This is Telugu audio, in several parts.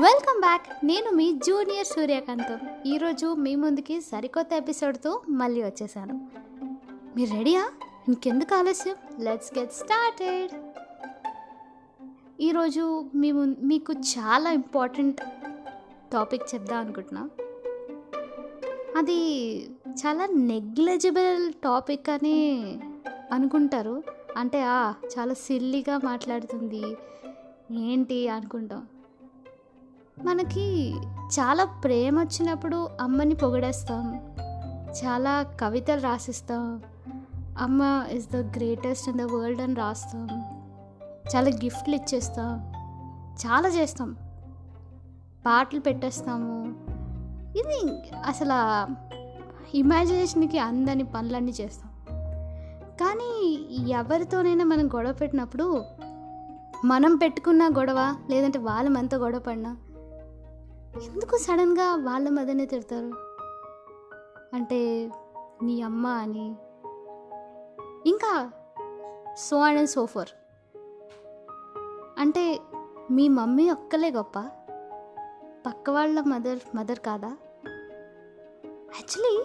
వెల్కమ్ బ్యాక్ నేను మీ జూనియర్ సూర్యకాంతం. ఈరోజు మీ ముందుకి సరికొత్త ఎపిసోడ్తో మళ్ళీ వచ్చేసాను. మీరు రెడీయా? ఇంకెందుకు ఆలస్యం? లెట్స్ గెట్ స్టార్టెడ్ ఈరోజు మీ మీకు చాలా ఇంపార్టెంట్ టాపిక్ చెప్దాం అనుకుంటున్నా. అది చాలా నెగ్లెజిబుల్ టాపిక్ అని అనుకుంటారు. అంటే ఆ చాలా సిల్లీగా మాట్లాడుతుంది. ఏంటి అనుకుంటాం. మనకి చాలా ప్రేమ వచ్చినప్పుడు అమ్మని పొగిడేస్తాం. చాలా కవితలు రాసిస్తాం. అమ్మ is the greatest in the world అని రాస్తాం. చాలా గిఫ్ట్లు ఇచ్చేస్తాం. చాలా చేస్తాం. పాటలు పెట్టేస్తాము. ఇది అసలు ఇమాజినేషన్కి అందని పనులన్నీ చేస్తాం. కానీ ఎవరితోనైనా మనం గొడవ పెట్టినప్పుడు మనం పెట్టుకున్న గొడవ లేదంటే వాళ్ళ మనతో గొడవ పడినా ఎందుకు సడన్గా వాళ్ళ మదనే తిడతారు? అంటే నీ అమ్మ అని. ఇంకా సో అండ్ అండ్ సోఫర్ అంటే మీ మమ్మీ ఒక్కలే గొప్ప? పక్క వాళ్ళ మదర్ మదర్ కాదా? యాక్చువల్లీ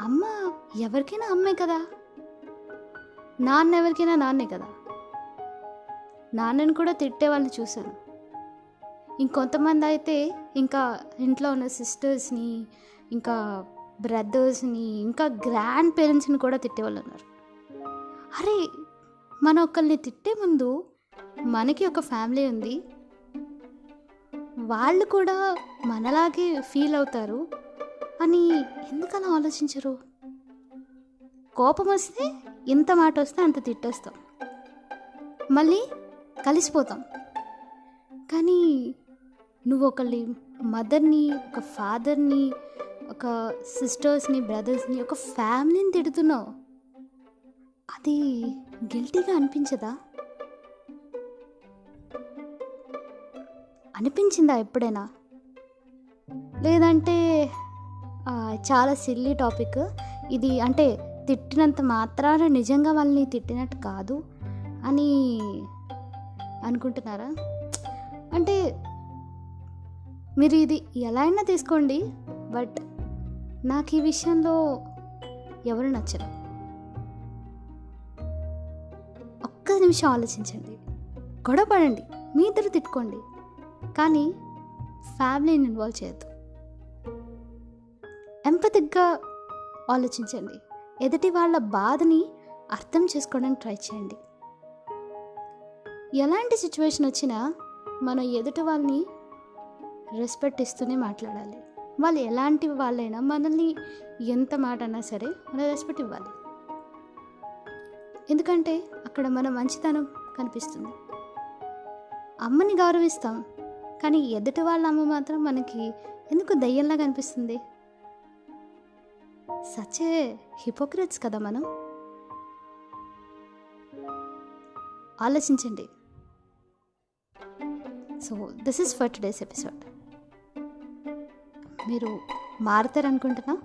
అమ్మ ఎవరికైనా అమ్మే కదా? నాన్న ఎవరికైనా నాన్నే కదా? నాన్నని కూడా తిట్టే వాళ్ళని చూశాను. ఇంకొంతమంది అయితే ఇంకా ఇంట్లో ఉన్న సిస్టర్స్ని ఇంకా బ్రదర్స్ని ఇంకా గ్రాండ్ పేరెంట్స్ని కూడా తిట్టేవాళ్ళు ఉన్నారు. అరే మన ఒకరిని తిట్టే ముందు మనకి ఒక ఫ్యామిలీ ఉంది. వాళ్ళు కూడా మనలాగే ఫీల్ అవుతారు అని ఎందుకలా ఆలోచించరు? కోపం వస్తే ఎంత మాట వస్తే అంత తిట్టేస్తాం. మళ్ళీ కలిసిపోతాం. కానీ నువ్వు ఒకళ్ళని మదర్ని ఒక ఫాదర్ని ఒక సిస్టర్స్ని బ్రదర్స్ని ఒక ఫ్యామిలీని తిడుతున్నావు. అది గిల్టీగా అనిపించదా? అనిపించిందా ఎప్పుడైనా? లేదంటే చాలా సిల్లీ టాపిక్. ఇది అంటే తిట్టినంత మాత్రాన నిజంగా వాళ్ళని తిట్టినట్టు కాదు అని అనుకుంటున్నారా? అంటే మీరు ఇది ఎలా అయినా తీసుకోండి బట్ నాకు ఈ విషయంలో ఎవరు నచ్చరు. ఒక్క నిమిషం ఆలోచించండి గొడవపడండి మీ ఇద్దరు తిట్టుకోండి కానీ ఫ్యామిలీని ఇన్వాల్వ్ చేయొద్దు. ఎంపతిక్గా ఆలోచించండి ఎదుటి వాళ్ళ బాధని అర్థం చేసుకోవడానికి ట్రై చేయండి. ఎలాంటి సిచ్యువేషన్ వచ్చినా మనం ఎదుటి వాళ్ళని రెస్పెక్ట్ ఇస్తూనే మాట్లాడాలి. వాళ్ళు ఎలాంటి వాళ్ళైనా మనల్ని ఎంత మాట అన్నా సరే మనం రెస్పెక్ట్ ఇవ్వాలి. ఎందుకంటే అక్కడ మన మంచితనం కనిపిస్తుంది. అమ్మని గౌరవిస్తాం కానీ ఎదుటి వాళ్ళ అమ్మ మాత్రం మనకి ఎందుకు దయ్యంలా కనిపిస్తుంది? సచే హిపోక్రెట్స్ కదా మనం. ఆలోచించండి. So this is for today's episode మీరు మారతారనుకుంటున్నా?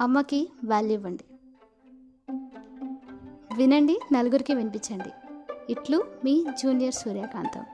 అమ్మకి వాల్యూ ఇవ్వండి. వినండి నలుగురికి వినిపించండి. ఇట్లు మీ జూనియర్ సూర్యకాంతం.